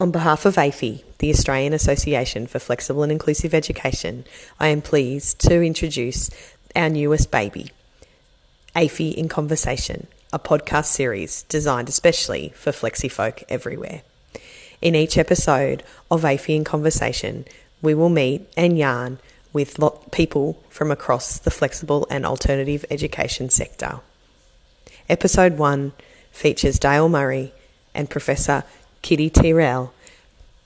On behalf of AFI, the Australian Association for Flexible and Inclusive Education, I am pleased to introduce our newest baby, AFI in Conversation, a podcast series designed especially for flexi folk everywhere. In each episode of AFI in Conversation, we will meet and yarn with people from across the flexible and alternative education sector. Episode 1 features Dale Murray and Professor Kitty te Riele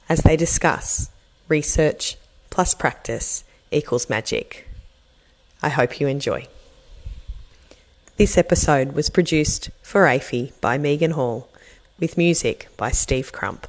as they discuss research plus practice equals magic. I hope you enjoy. This episode was produced for AFI by Megan Hall with music by Steve Crump.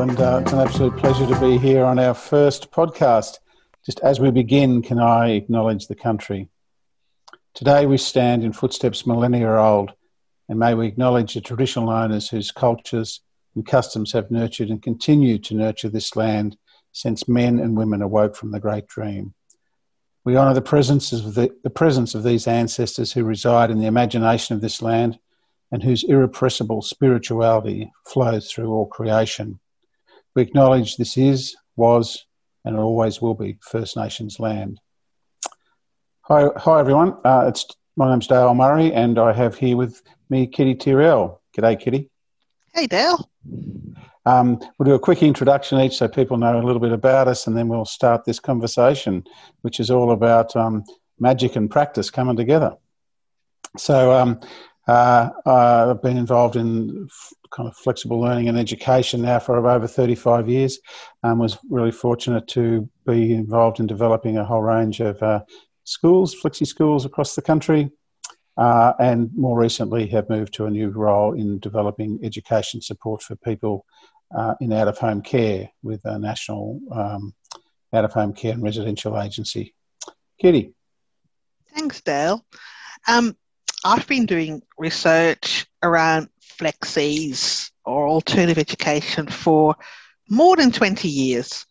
And uh, it's an absolute pleasure to be here on our first podcast. Just as we begin, can I acknowledge the country? Today we stand in footsteps millennia old, and may we acknowledge the traditional owners whose cultures and customs have nurtured and continue to nurture this land since men and women awoke from the great dream. We honour the the, the presence of these ancestors who reside in the imagination of this land and whose irrepressible spirituality flows through all creation. We acknowledge this is, was, and always will be First Nations land. Hi, hi everyone. Uh, it's my name's Dale Murray, and I have here with me Kitty te Riele. G'day, Kitty. Hey, Dale. Um, we'll do a quick introduction each so people know a little bit about us, and then we'll start this conversation, which is all about um, magic and practice coming together. So, um, uh, I've been involved in kind of flexible learning and education now for over 35 years. Um, was really fortunate to be involved in developing a whole range of uh, schools, flexi schools across the country, uh, and more recently have moved to a new role in developing education support for people uh, in out of home care with a national um, out of home care and residential agency. Kitty. Thanks, Dale. Um, I've been doing research around flexis or alternative education for more than 20 years,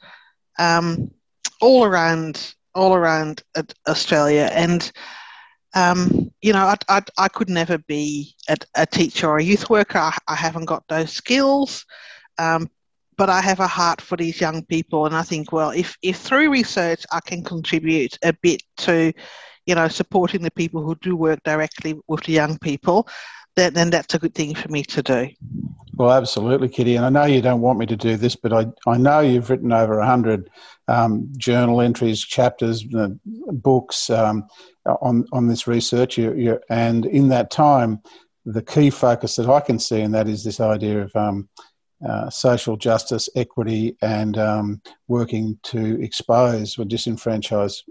um, all around all around Australia. And, um, you know, I, I, I, could never be a, a, teacher or a youth worker. I, I haven't got those skills. Um, but I have a heart for these young people, and I think, well, if, if through research I can contribute a bit to, you know, supporting the people who do work directly with the young people, then, then that's a good thing for me to do. Well, absolutely, Kitty. And I know you don't want me to do this, but I, I know you've written over 100 um, journal entries, chapters, uh, books um, on, on this research. You, you, and in that time, the key focus that I can see in that is this idea of um, uh, social justice, equity, and um, working to expose or disenfranchise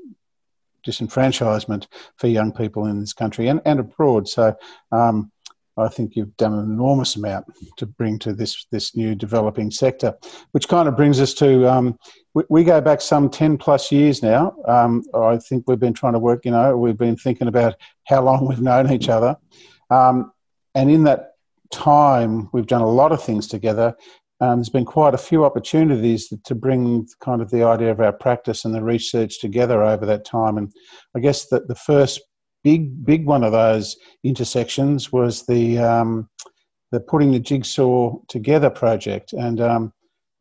disenfranchisement for young people in this country and, and abroad. So um, I think you've done an enormous amount to bring to this this new developing sector, which kind of brings us to um, we, we, go back some ten plus years now. Um, I think we've been trying to work. You know, we've been thinking about how long we've known each other, um, and in that time, we've done a lot of things together. Um, there's been quite a few opportunities to bring kind of the idea of our practice and the research together over that time. And I guess that the first big big one of those intersections was the um, the Putting the Jigsaw Together project. And um,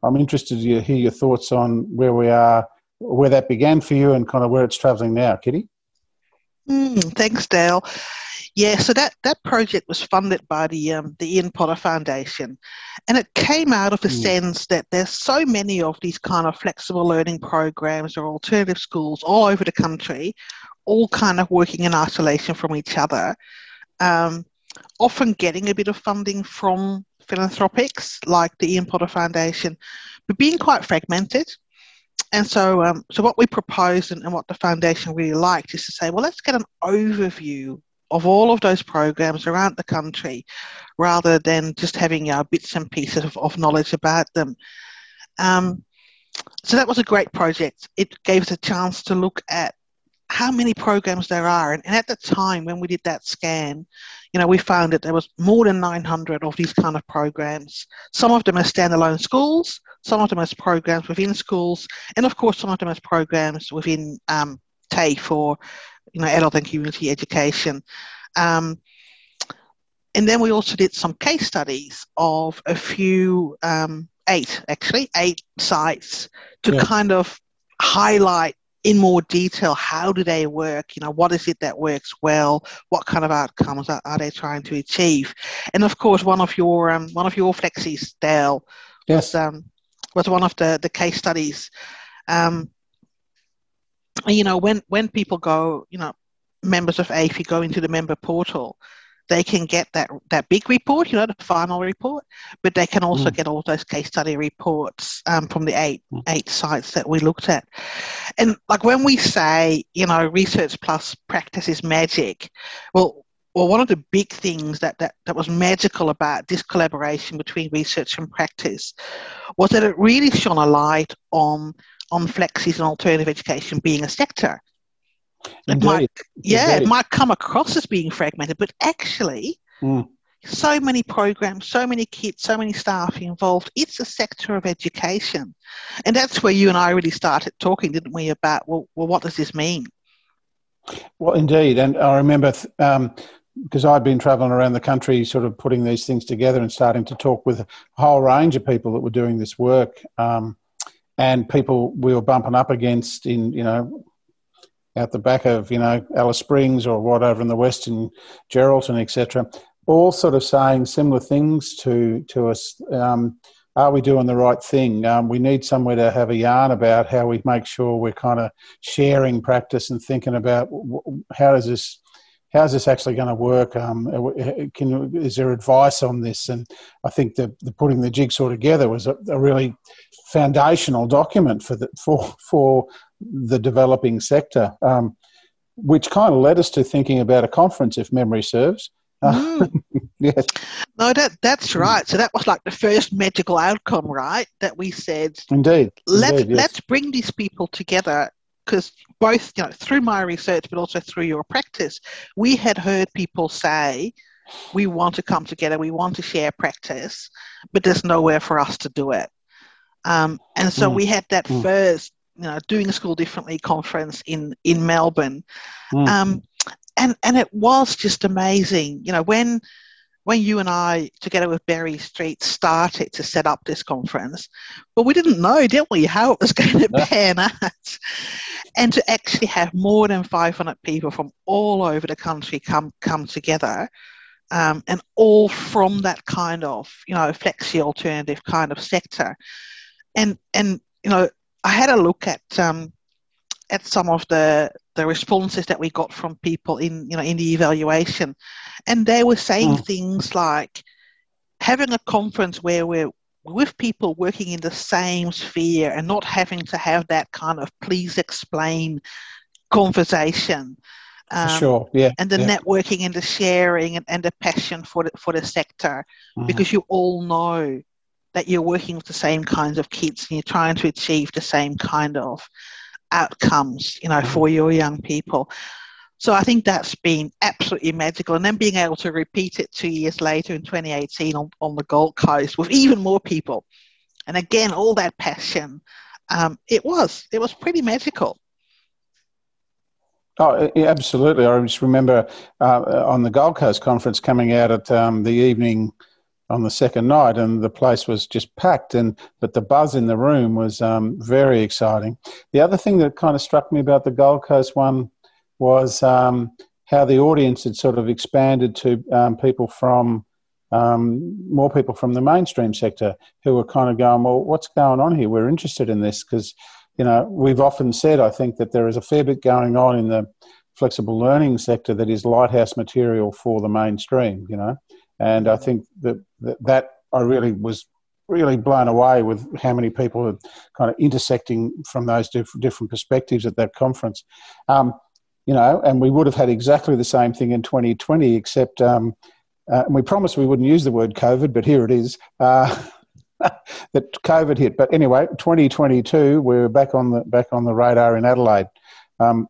I'm interested to hear your thoughts on where we are, where that began for you, and kind of where it's travelling now, Kitty. Mm, thanks, Dale. Yeah, so that, that project was funded by the um, the Ian Potter Foundation, and it came out of a mm. sense that there's so many of these kind of flexible learning programs or alternative schools all over the country, all kind of working in isolation from each other, um, often getting a bit of funding from philanthropics like the Ian Potter Foundation, but being quite fragmented. And so, um, so what we proposed and, and what the foundation really liked is to say, well, let's get an overview of all of those programs around the country rather than just having uh, bits and pieces of, of knowledge about them. Um, so that was a great project. It gave us a chance to look at how many programs there are. And, and, at the time when we did that scan, you know, we found that there was more than 900 of these kind of programs. Some of them as standalone schools, some of them as programs within schools, and of course, some of them as programs within um, TAFE or you know, adult and community education. Um, and then we also did some case studies of a few, um, eight actually, eight sites to yeah. kind of highlight in more detail how do they work you know what is it that works well what kind of outcomes are, are they trying to achieve and of course one of your um, one of your flexies dale yes. was um, was one of the the case studies um, you know, when when people go, you know, members of AFI go into the member portal, they can get that that big report, you know, the final report, but they can also mm. get all those case study reports um, from the eight mm. eight sites that we looked at. And like when we say, you know, research plus practice is magic, well, well, one of the big things that, that, that was magical about this collaboration between research and practice was that it really shone a light on on flexis and alternative education being a sector. It might, yeah, Indeed. it might come across as being fragmented, but actually, mm. so many programs, so many kids, so many staff involved. It's a sector of education, and that's where you and I really started talking, didn't we? About well, well what does this mean? Well, indeed, and I remember um, because I'd been traveling around the country, sort of putting these things together and starting to talk with a whole range of people that were doing this work. Um, and people we were bumping up against in you know out the back of you know Alice Springs or whatever in the Western Geraldton, etc. All sort of saying similar things to to us. Um, are we doing the right thing? Um, we need somewhere to have a yarn about how we make sure we're kind of sharing practice and thinking about how does this how's this actually going to work? Um, can, is there advice on this? And I think the, the putting the jigsaw together was a, a, really foundational document for the, for, for the developing sector, um, which kind of led us to thinking about a conference, if memory serves. Mm. yes. No, that that's right. So that was like the first magical outcome, right? That we said. Indeed. Let Indeed, yes. let's bring these people together because both you know through my research but also through your practice we had heard people say we want to come together we want to share practice but there's nowhere for us to do it um, and so mm. we had that mm. first you know doing school differently conference in in melbourne mm. um, and and it was just amazing you know when when you and I, together with Berry Street, started to set up this conference, but we didn't know, didn't we, how it was going to pan out? And to actually have more than 500 people from all over the country come come together um, and all from that kind of you know flexi alternative kind of sector. And and you know i had a look at um, at some of the the responses that we got from people in you know in the evaluation and they were saying mm. things like having a conference where we're with people working in the same sphere and not having to have that kind of please explain conversation. Um, sure, yeah. And the yeah. networking and the sharing and, and the passion for the, for the sector mm-hmm. because you all know that you're working with the same kinds of kids and you're trying to achieve the same kind of outcomes, you know, for your young people. So I think that's been absolutely magical. And then being able to repeat it two years later in 2018 on, on the Gold Coast with even more people. And again, all that passion. Um, it was, it was pretty magical. Oh, absolutely. I just remember uh, on the Gold Coast conference coming out at um, the evening on the second night, and the place was just packed. And but the buzz in the room was um, very exciting. The other thing that kind of struck me about the Gold Coast one was um, how the audience had sort of expanded to um, people from um, more people from the mainstream sector who were kind of going, well, what's going on here? We're interested in this because, you know, we've often said, I think, that there is a fair bit going on in the flexible learning sector that is lighthouse material for the mainstream, you know. And I think that that, that I really was really blown away with how many people are kind of intersecting from those diff- different perspectives at that conference. Um, you know, and we would have had exactly the same thing in 2020, except um, uh, and we promised we wouldn't use the word COVID, but here it is. Uh, that COVID hit. But anyway, 2022, we're back on the back on the radar in Adelaide. Um,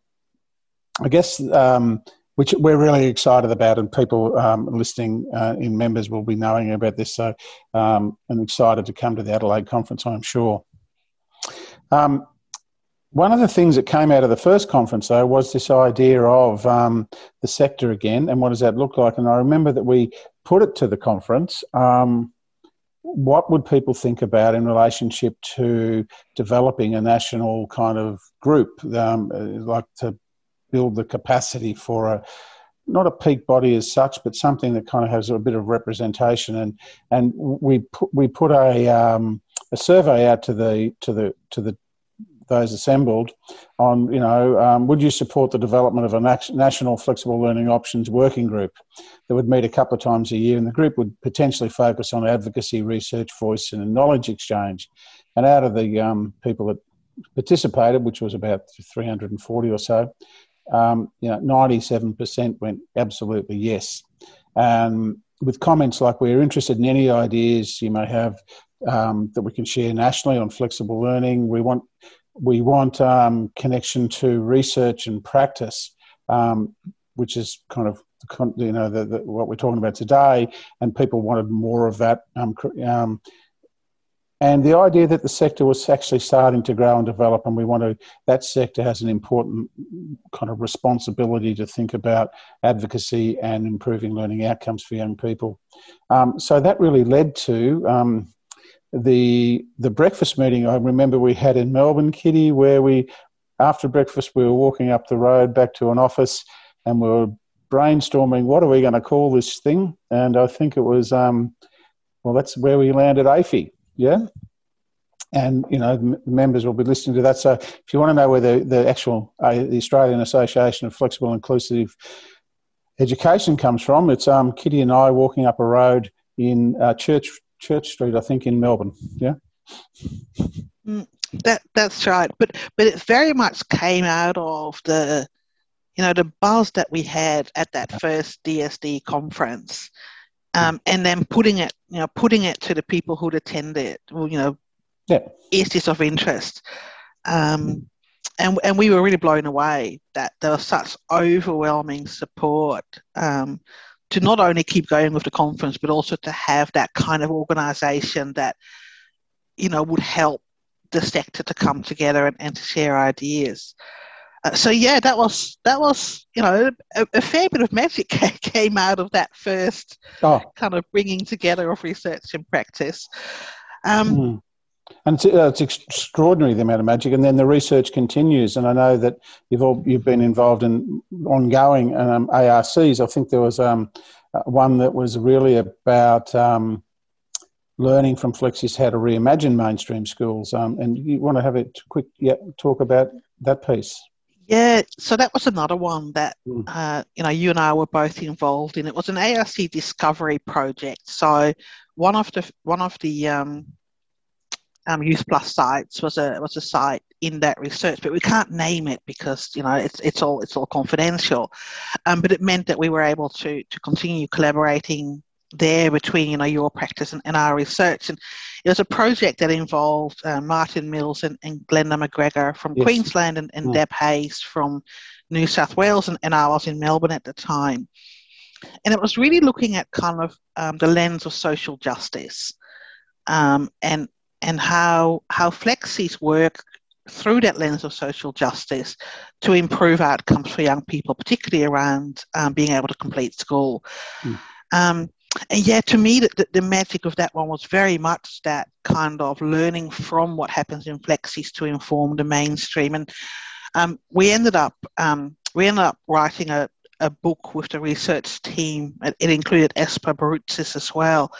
I guess um, which we're really excited about, and people um, listening uh, in members will be knowing about this. So, um, I'm excited to come to the Adelaide conference. I'm sure. Um, one of the things that came out of the first conference, though, was this idea of um, the sector again and what does that look like. And I remember that we put it to the conference. Um, what would people think about in relationship to developing a national kind of group, um, like to build the capacity for a not a peak body as such, but something that kind of has a bit of representation. And and we put we put a um, a survey out to the to the to the those assembled on, you know, um, would you support the development of a national flexible learning options working group that would meet a couple of times a year? And the group would potentially focus on advocacy, research, voice, and knowledge exchange. And out of the um, people that participated, which was about 340 or so, um, you know, 97% went absolutely yes. Um, with comments like, we're interested in any ideas you may have um, that we can share nationally on flexible learning. We want we want um, connection to research and practice, um, which is kind of you know the, the, what we're talking about today, and people wanted more of that. Um, um, and the idea that the sector was actually starting to grow and develop, and we want to, that sector has an important kind of responsibility to think about advocacy and improving learning outcomes for young people. Um, so that really led to um, the the breakfast meeting. I remember we had in Melbourne, Kitty, where we after breakfast we were walking up the road back to an office and we were brainstorming what are we going to call this thing, and I think it was um, well that's where we landed AFI, yeah. And you know, the members will be listening to that. So, if you want to know where the, the actual uh, the Australian Association of Flexible Inclusive Education comes from, it's um, Kitty and I walking up a road in uh, Church Church Street, I think, in Melbourne. Yeah. Mm, that that's right, but but it very much came out of the, you know, the buzz that we had at that first DSD conference, um, and then putting it, you know, putting it to the people who'd attended. Well, you know, yeah. is this of interest? Um, and and we were really blown away that there was such overwhelming support um, to not only keep going with the conference, but also to have that kind of organization that, you know, would help the sector to come together and, and to share ideas. Uh, so yeah, that was that was you know a, a, fair bit of magic came out of that first oh. kind of bringing together of research and practice. Um, mm. And it's, uh, it's, extraordinary the amount of magic, and then the research continues. And I know that you've all you've been involved in ongoing um, ARCs. I think there was um, uh, one that was really about um, learning from Flexis how to reimagine mainstream schools. Um, and you want to have a quick yeah, talk about that piece? Yeah, so that was another one that mm. uh, you know you and I were both involved in. It was an ARC discovery project. So one of the one of the um, um, Youth Plus sites was a was a site in that research, but we can't name it because you know it's it's all it's all confidential. Um, but it meant that we were able to to continue collaborating there between you know your practice and, and our research, and it was a project that involved uh, Martin Mills and, and Glenda McGregor from yes. Queensland and, and mm. Deb Hayes from New South Wales, and, and I was in Melbourne at the time. And it was really looking at kind of um, the lens of social justice. Um, and and how how flexis work through that lens of social justice to improve outcomes for young people, particularly around um, being able to complete school. Mm. Um, and yeah, to me, the, the magic of that one was very much that kind of learning from what happens in flexis to inform the mainstream. And um, we ended up um, we ended up writing a, a book with the research team. It, included Aspa Baroutsis as well.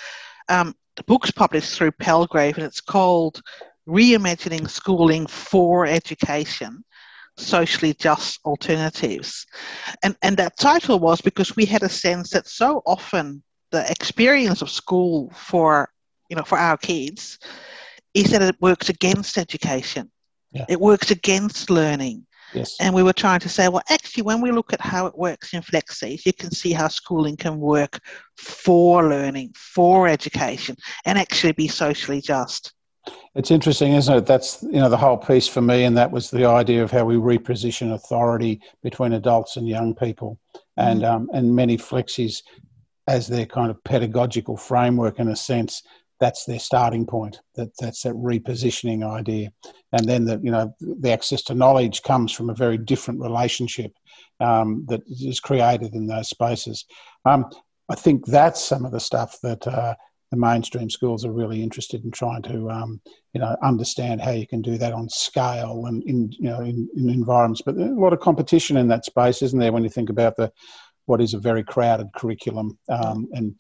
Um, the book's published through Palgrave, and it's called Reimagining Schooling for Education socially just alternatives. And, and that title was because we had a sense that so often the experience of school for you know for our kids is that it works against education. Yeah. It works against learning. Yes. And we were trying to say, well, actually, when we look at how it works in Flexis, you can see how schooling can work for learning, for education, and actually be socially just. It's interesting, isn't it? That's you know the whole piece for me, and that was the idea of how we reposition authority between adults and young people, and mm. um, and many flexis as their kind of pedagogical framework in a sense that's their starting point that that's that repositioning idea. And then the you know the access to knowledge comes from a very different relationship um, that is created in those spaces. Um, i think that's some of the stuff that uh, the mainstream schools are really interested in trying to um, you know understand how you can do that on scale and in you know in, in environments. But there's a lot of competition in that space isn't there when you think about the what is a very crowded curriculum. Um, and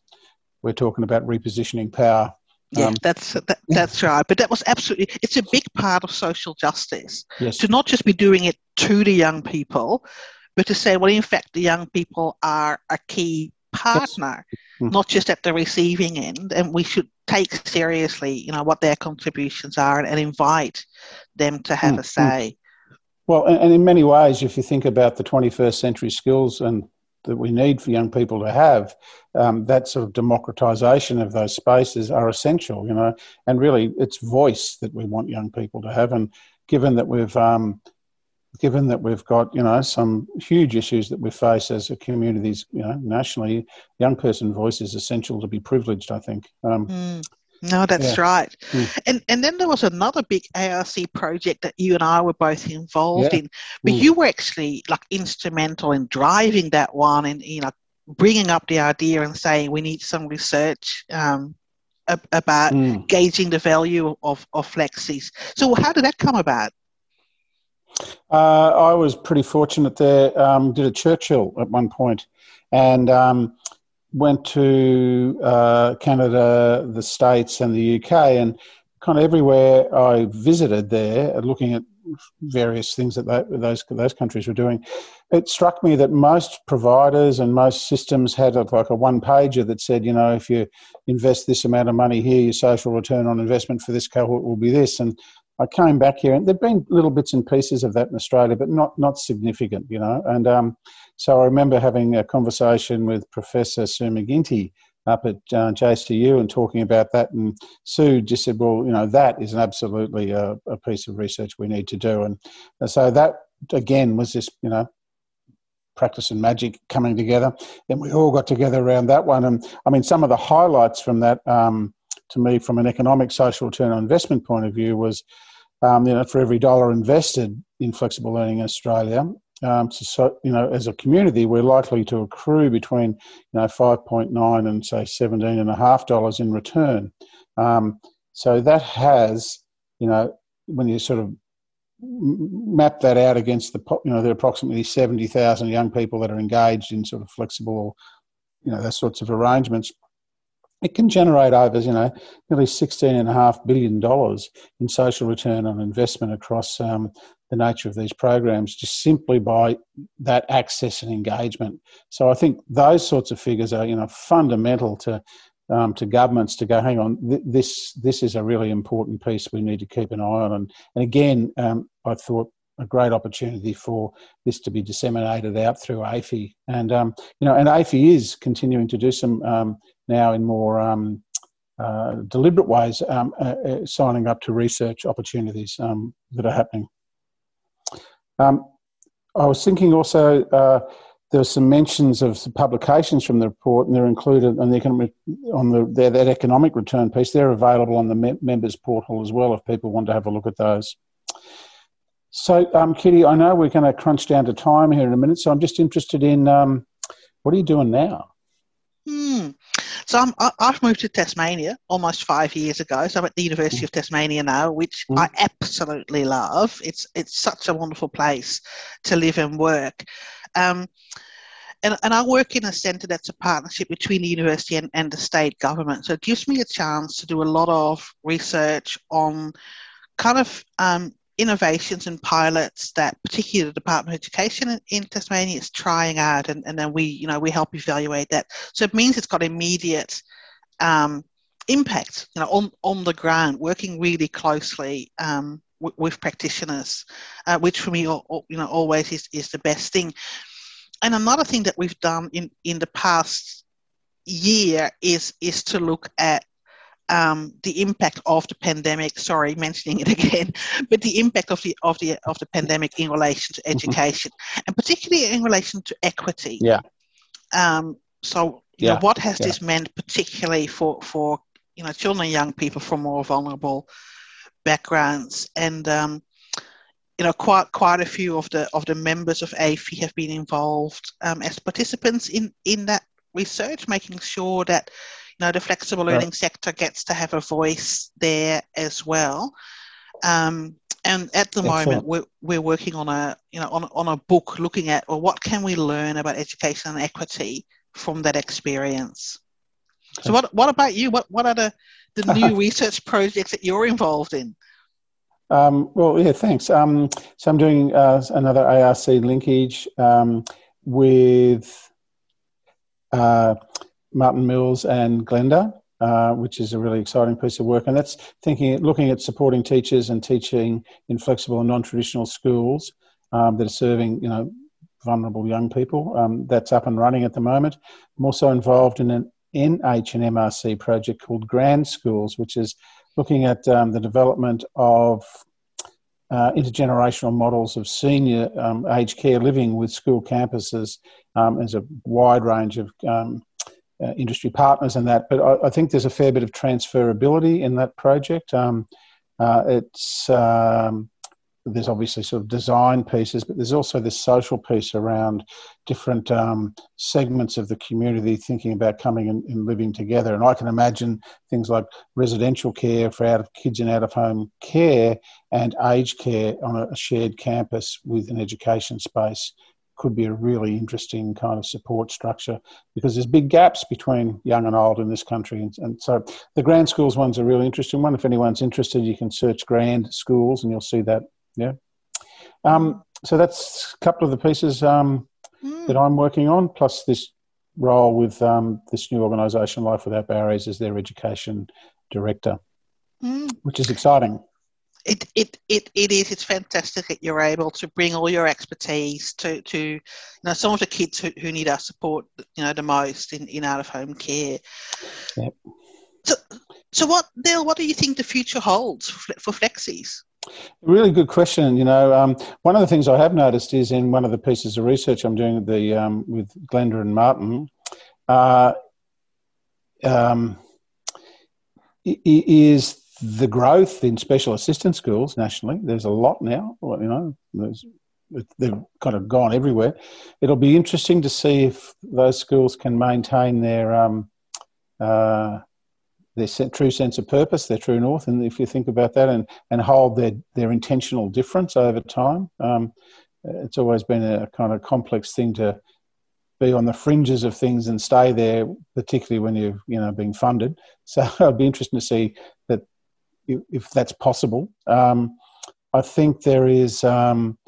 we're talking about repositioning power. Yeah, um, that's that, that's right. But that was absolutely it's a big part of social justice yes. to not just be doing it to the young people, but to say, well, in fact, the young people are a key partner, yes. mm. not just at the receiving end, and we should take seriously, you know, what their contributions are and, and invite them to have mm. a say. Well, and, and in many ways, if you think about the 21st century skills and that we need for young people to have, um, that sort of democratization of those spaces are essential, you know, and really it's voice that we want young people to have. And given that we've, um, given that we've got, you know, some huge issues that we face as a communities, you know, nationally, young person voice is essential to be privileged, I think. Um, mm. No, that's yeah. right. Mm. And and then there was another big ARC project that you and I were both involved yeah. in, but mm. you were actually like instrumental in driving that one and you know bringing up the idea and saying we need some research um, about mm. gauging the value of of flexis. So how did that come about? Uh, I was pretty fortunate there. Um, did a Churchill at one point, and um, went to uh, Canada, the States, and the UK, and kind of everywhere I visited there, looking at various things that those those countries were doing, it struck me that most providers and most systems had a, like a one pager that said, you know, if you invest this amount of money here, your social return on investment for this cohort will be this, and I came back here, and there've been little bits and pieces of that in Australia, but not not significant, you know. And um, so I remember having a conversation with Professor Sue McGinty up at uh, JCU and talking about that, and Sue just said, "Well, you know, that is absolutely a, a piece of research we need to do." And so that again was this, you know, practice and magic coming together. Then we all got together around that one, and I mean, some of the highlights from that. Um, to me, from an economic social return on investment point of view, was um, you know, for every dollar invested in flexible learning in Australia, um, so, you know, as a community, we're likely to accrue between, you know, 5.9 and say 17 and a half dollars in return. Um, so that has, you know, when you sort of map that out against the, you know, there are approximately 70,000 young people that are engaged in sort of flexible, you know, those sorts of arrangements it can generate over, you know, nearly sixteen and a half billion dollars in social return on investment across um, the nature of these programs, just simply by that access and engagement. So I think those sorts of figures are, you know, fundamental to um, to governments to go, hang on, th- this this is a really important piece we need to keep an eye on. And, and again, um, I thought a great opportunity for this to be disseminated out through AFI. And um, you know, and AFI is continuing to do some um, now in more um, uh, deliberate ways, um, uh, uh, signing up to research opportunities that are happening. Um, I was thinking also uh, there are some mentions of publications from the report, and they're included on the economic, on the that economic return piece. They're available on the me- members portal as well if people want to have a look at those. So, um, Kitty, I know we're going to crunch down to time here in a minute, so I'm just interested in um, what are you doing now? Hmm. So I'm, I, have moved to Tasmania almost five years ago. So I'm at the University of Tasmania now, which mm. I absolutely love. It's it's such a wonderful place to live and work. Um, and, and I work in a centre that's a partnership between the university and, and the state government. So it gives me a chance to do a lot of research on kind of um, innovations and pilots that particularly the Department of Education in, in, Tasmania is trying out and, and then we you know we help evaluate that. So it means it's got immediate um, impact you know on, on the ground working really closely um, w- with practitioners uh, which for me you know always is, is the best thing. And another thing that we've done in, in the past year is is to look at um, the impact of the pandemic. Sorry, mentioning it again, but the impact of the of the of the pandemic in relation to mm-hmm. education, mm-hmm. and particularly in relation to equity. Yeah. Um, so, yeah. Know, what has yeah. this meant, particularly for for you know children and young people from more vulnerable backgrounds, and um, you know quite quite a few of the of the members of AFI have been involved um, as participants in in that research, making sure that you know the flexible learning right. sector gets to have a voice there as well. Um, and at the Excellent. moment, we're, we're working on a you know on, on a book looking at well, what can we learn about education and equity from that experience. Okay. So what what about you? What what are the the new research projects that you're involved in? Um, well, yeah, thanks. Um, so I'm doing uh, another ARC linkage um, with uh, Martin Mills and Glenda, uh, which is a really exciting piece of work. And that's thinking, looking at supporting teachers and teaching in flexible and non-traditional schools um, that are serving, you know, vulnerable young people. Um, that's up and running at the moment. I'm also involved in an NH and MRC project called Grand Schools, which is looking at um, the development of uh, intergenerational models of senior um, aged care living with school campuses. Um, a wide range of um, uh, industry partners and that, but I, I, think there's a fair bit of transferability in that project. Um, uh, it's um, there's obviously sort of design pieces, but there's also this social piece around different um, segments of the community thinking about coming and, and, living together. And I can imagine things like residential care for out of kids and out of home care and aged care on a, a shared campus with an education space could be a really interesting kind of support structure because there's big gaps between young and old in this country. And, and, so the Grand Schools one's a really interesting one. If anyone's interested, you can search Grand Schools and you'll see that yeah. Um, so that's a couple of the pieces um, mm. that I'm working on, plus this role with um, this new organisation, Life Without Barriers, as their education director, mm. which is exciting. It, it, it, it is. It's fantastic that you're able to bring all your expertise to, to you know, some of the kids who, who need our support, you know, the most in, in out of home care. Yep. So, so what, Dale, what do you think the future holds for, for Flexies? Really good question. You know, um, one of the things I have noticed is in one of the pieces of research I'm doing the, um, with Glenda and Martin, uh, um, is the growth in special assistance schools nationally. There's a lot now. You know, they've kind of gone everywhere. It'll be interesting to see if those schools can maintain their um, uh, their true sense of purpose, their true north, and if you think about that, and, and hold their, their intentional difference over time, um, it's always been a kind of complex thing to be on the fringes of things and stay there, particularly when you're you know being funded. So it'd be interesting to see that if, that's possible. Um, I think there is um,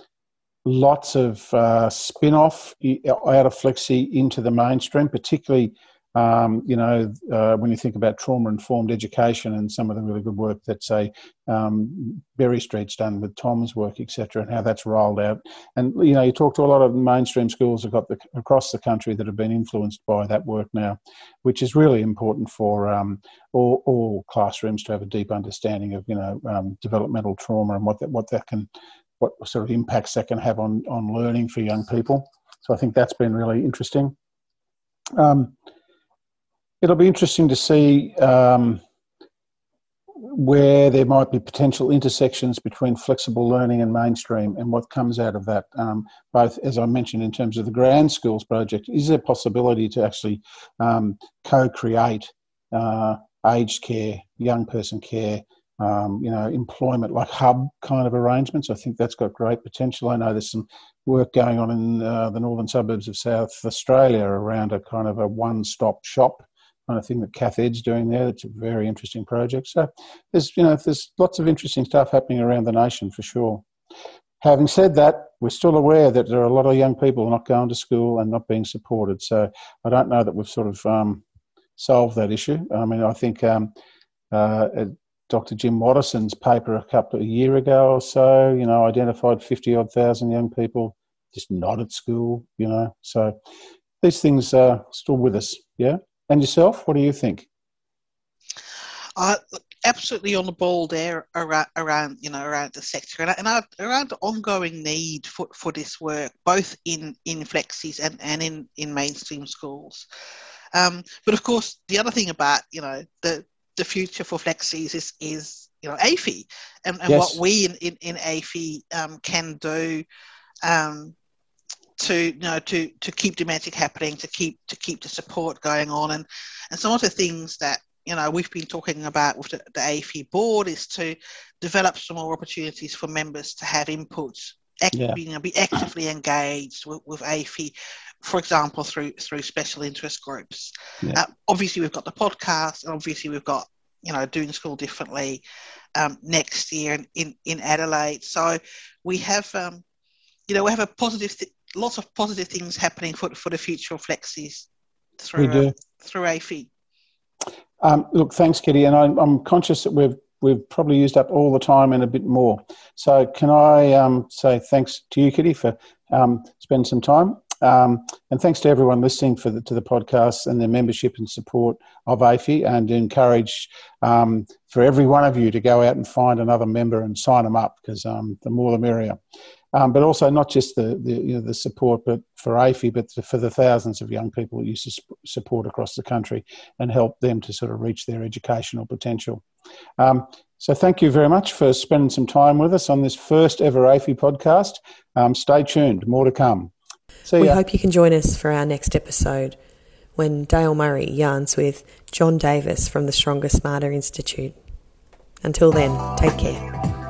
lots of uh, spin off out of Flexi into the mainstream, particularly um, you know, uh, when you think about trauma informed education and some of the really good work that, say, um, Berry Street's done with Tom's work, etc., and how that's rolled out. And, you know, you talk to a lot of mainstream schools the, across the country that have been influenced by that work now, which is really important for um, all, all, classrooms to have a deep understanding of, you know, um, developmental trauma and what that, what that can, what sort of impacts that can have on, on learning for young people. So I think that's been really interesting. Um, it'll be interesting to see um, where there might be potential intersections between flexible learning and mainstream and what comes out of that, um, both as I mentioned in terms of the Grand Schools project, is there possibility to actually um, co create uh, aged care, young person care, um, you know, employment like hub kind of arrangements? I think that's got great potential. I know there's some work going on in uh, the northern suburbs of South Australia around a kind of a one stop shop kind of thing that Ed's doing there. It's a very interesting project. So there's you know there's lots of interesting stuff happening around the nation for sure. Having said that, we're still aware that there are a lot of young people not going to school and not being supported. So I don't know that we've sort of um, solved that issue. I mean, I think um, uh, Dr. Jim Watterston's paper a couple of year ago or so, you know, identified fifty odd thousand young people just not at school. You know, so these things are still with us. Yeah. And yourself, what do you think? Uh, absolutely on the ball there around, around you know around the sector and, and around the ongoing need for, for this work both in in flexis and, and in in mainstream schools um, but of course the other thing about you know the the future for flexis is is you know AFI and, and yes. what we in in, in AFI um, can do um, to you know to to keep Dematic happening, to keep to keep the support going on, and and some of the things that you know we've been talking about with the, the AFI board is to develop some more opportunities for members to have inputs act, yeah. you know, be actively engaged with, with AFI, for example, through through special interest groups. Yeah. Uh, obviously, we've got the podcast, and obviously we've got you know doing school differently um, next year in, in in Adelaide. So we have. Um, you know, we have a positive th- lots of positive things happening for, for the future of flexis through uh, through AFI. Um, look, thanks, Kitty, and I'm, I'm, conscious that we've we've probably used up all the time and a bit more. So, can I um, say thanks to you, Kitty, for um, spending some time, um, and thanks to everyone listening for the, to the podcast and their membership and support of AFI, and encourage um, for every one of you to go out and find another member and sign them up because um, the more the merrier um, but also not just the, the, you know, the support but for AFI, but for the thousands of young people that you support across the country and help them to sort of reach their educational potential. Um, so thank you very much for spending some time with us on this first ever AFI podcast. Um, stay tuned, more to come. See we ya. hope you can join us for our next episode when Dale Murray yarns with John Davis from the Stronger Smarter Institute. Until then, take care.